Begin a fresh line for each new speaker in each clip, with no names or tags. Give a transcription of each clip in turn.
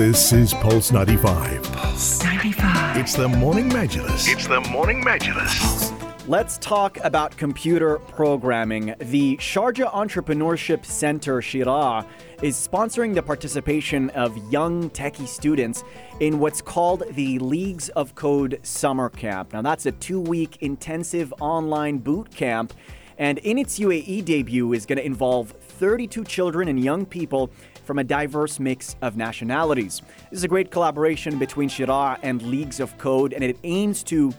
This is Pulse 95.
Pulse 95.
It's the Morning Majlis.
It's the Morning Majlis.
Let's talk about computer programming. The Sharjah Entrepreneurship Center, Sheraa, is sponsoring the participation of young techie students in what's called the Leagues of Code Summer Camp. Now, that's a two week intensive online boot camp, and in its UAE debut is going to involve 32 children and young people from a diverse mix of nationalities. This is a great collaboration between Sheraa and Leagues of Code, and it aims to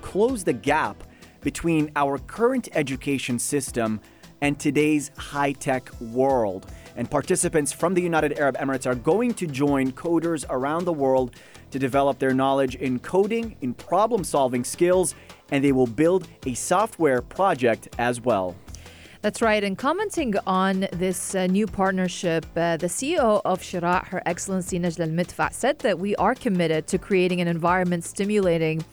close the gap between our current education system and today's high tech world. And participants from the United Arab Emirates are going to join coders around the world to develop their knowledge in coding, in problem solving skills, and they will build a software project as well.
That's right. And commenting on this uh, new partnership, uh, the CEO of Sheraa, Her Excellency Najla Al Midfa, said that we are committed to creating an environment stimulating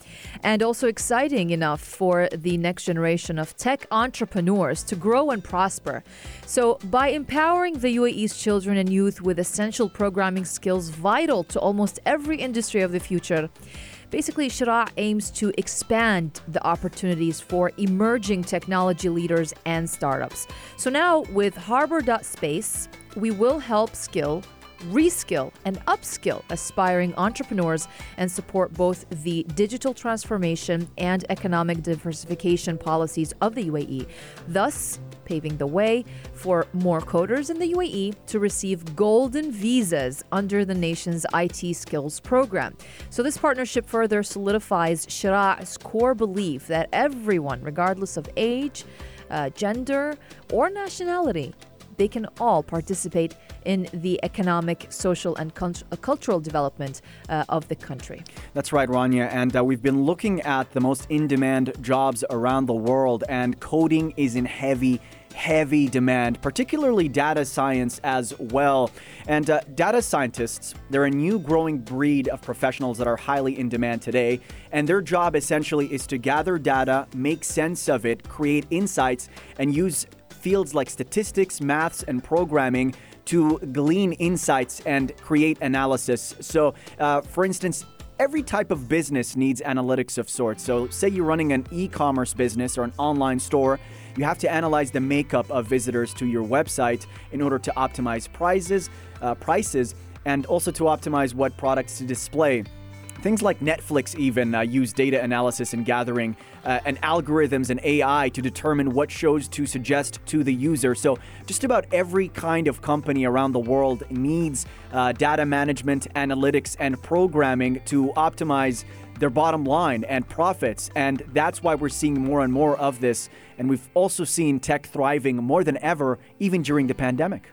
and also exciting enough for the next generation of tech entrepreneurs to grow and prosper. So, by empowering the UAE's children and youth with essential programming skills vital to almost every industry of the future, Basically, Sheraa aims to expand the opportunities for emerging technology leaders and startups. So now with Harbour.Space, we will help skill reskill and upskill aspiring entrepreneurs and support both the digital transformation and economic diversification policies of the UAE, thus paving the way for more coders in the UAE to receive golden visas under the nation's IT skills program. So, this partnership further solidifies Sheraa's core belief that everyone, regardless of age, uh, gender, or nationality, they can all participate in the economic, social, and uh, cultural development uh, of the country.
That's right, Rania. And uh, we've been looking at the most in demand jobs around the world, and coding is in heavy heavy demand, particularly data science as well. And uh, data scientists, they're a new growing breed of professionals that are highly in demand today. And their job essentially is to gather data, make sense of it, create insights, and use fields like statistics, maths, and programming to glean insights and create analysis. So, uh, for instance, every type of business needs analytics of sorts. So, say you're running an e commerce business or an online store, you have to analyze the makeup of visitors to your website in order to optimize prices, uh, prices, and also to optimize what products to display. Things like Netflix even uh, use data analysis and gathering uh, and algorithms and AI to determine what shows to suggest to the user. So, just about every kind of company around the world needs uh, data management, analytics, and programming to optimize their bottom line and profits. And that's why we're seeing more and more of this. And we've also seen tech thriving more than ever, even during the pandemic.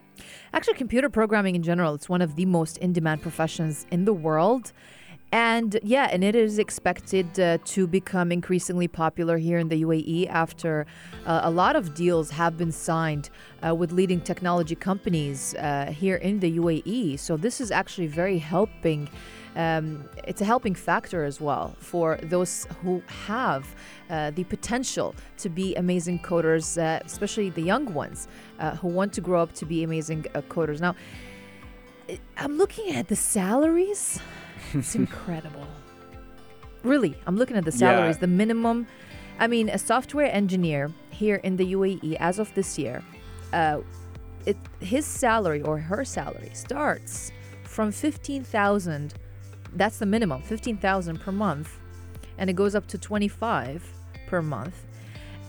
Actually, computer programming in general, it's one of the most in demand professions in the world. And yeah, and it is expected uh, to become increasingly popular here in the UAE after uh, a lot of deals have been signed uh, with leading technology companies uh, here in the UAE. So this is actually very helping. Um, it's a helping factor as well for those who have uh, the potential to be amazing coders, uh, especially the young ones who want to grow up to be amazing coders. Now, I'm looking at the salaries it's incredible. Really, I'm looking at the salaries. Yeah. The minimum, I mean, a software engineer here in the UAE as of this year, uh, it his salary or her salary starts from fifteen thousand. That's the minimum, fifteen thousand per month, and it goes up to twenty five per month.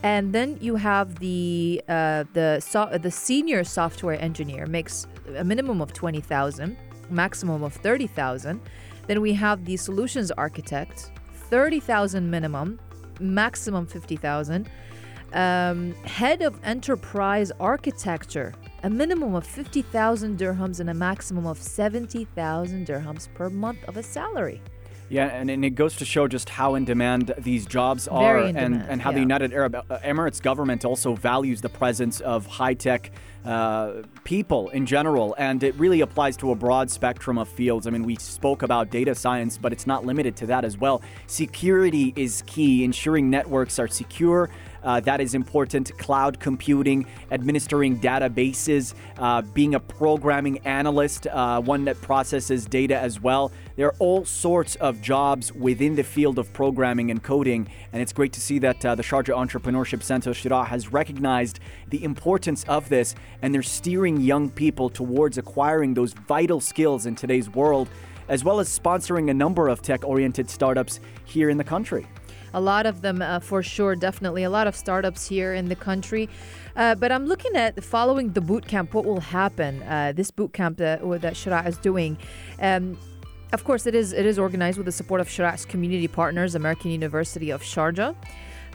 And then you have the uh, the so- the senior software engineer makes a minimum of twenty thousand, maximum of thirty thousand then we have the solutions architect, 30,000 minimum, maximum 50,000. Um, head of enterprise architecture, a minimum of 50,000 dirhams and a maximum of 70,000 dirhams per month of a salary.
Yeah, and, and it goes to show just how in demand these jobs are, and,
demand,
and how
yeah.
the United Arab uh, Emirates government also values the presence of high tech uh, people in general, and it really applies to a broad spectrum of fields. I mean, we spoke about data science, but it's not limited to that as well. Security is key, ensuring networks are secure. Uh, that is important. Cloud computing, administering databases, uh, being a programming analyst, uh, one that processes data as well. There are all sorts of jobs within the field of programming and coding, and it's great to see that uh, the Sharjah Entrepreneurship Center Sheraa has recognized the importance of this, and they're steering young people towards acquiring those vital skills in today's world, as well as sponsoring a number of tech oriented startups here in the country.
A lot of them uh, for sure definitely. A lot of startups here in the country. Uh, but i'm looking at following the boot camp. What will happen uh, this boot camp that, that is doing? Um, of course it is it is organized with the support of Sheraa's community partners american university of sharjah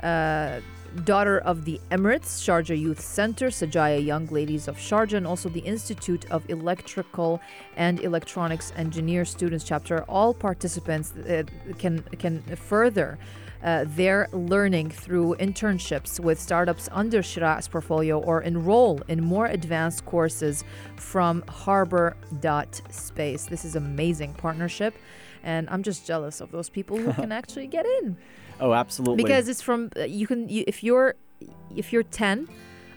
uh, daughter of the Emirates, Sharjah Youth Center, Sajaya Young Ladies of Sharjah, and also the Institute of Electrical and Electronics Engineer Students Chapter. All participants uh, can can further uh, their learning through internships with startups under Sheraa's portfolio or enroll in more advanced courses from Harbour.Space. This is amazing partnership and I'm just jealous of those people who can actually get in.
Oh, absolutely.
Because it's from uh, you can you, if you're if you're 10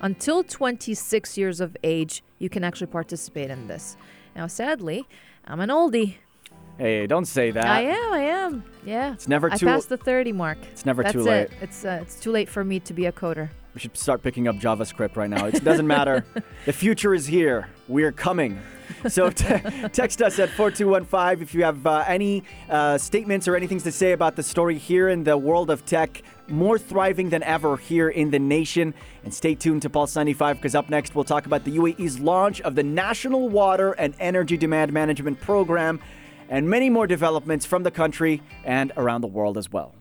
until 26 years of age, you can actually participate in this. Now, sadly, I'm an oldie.
Hey, don't say that.
I am. I am. Yeah.
It's never too.
I passed the 30 mark.
It's never
That's
too late.
It. It's uh, it's too late for me to be a coder.
We should start picking up JavaScript right now. It doesn't matter. the future is here. We're coming. So te- text us at 4215 if you have uh, any uh, statements or anything to say about the story here in the world of tech. More thriving than ever here in the nation. And stay tuned to Pulse 95 because up next we'll talk about the UAE's launch of the National Water and Energy Demand Management Program and many more developments from the country and around the world as well.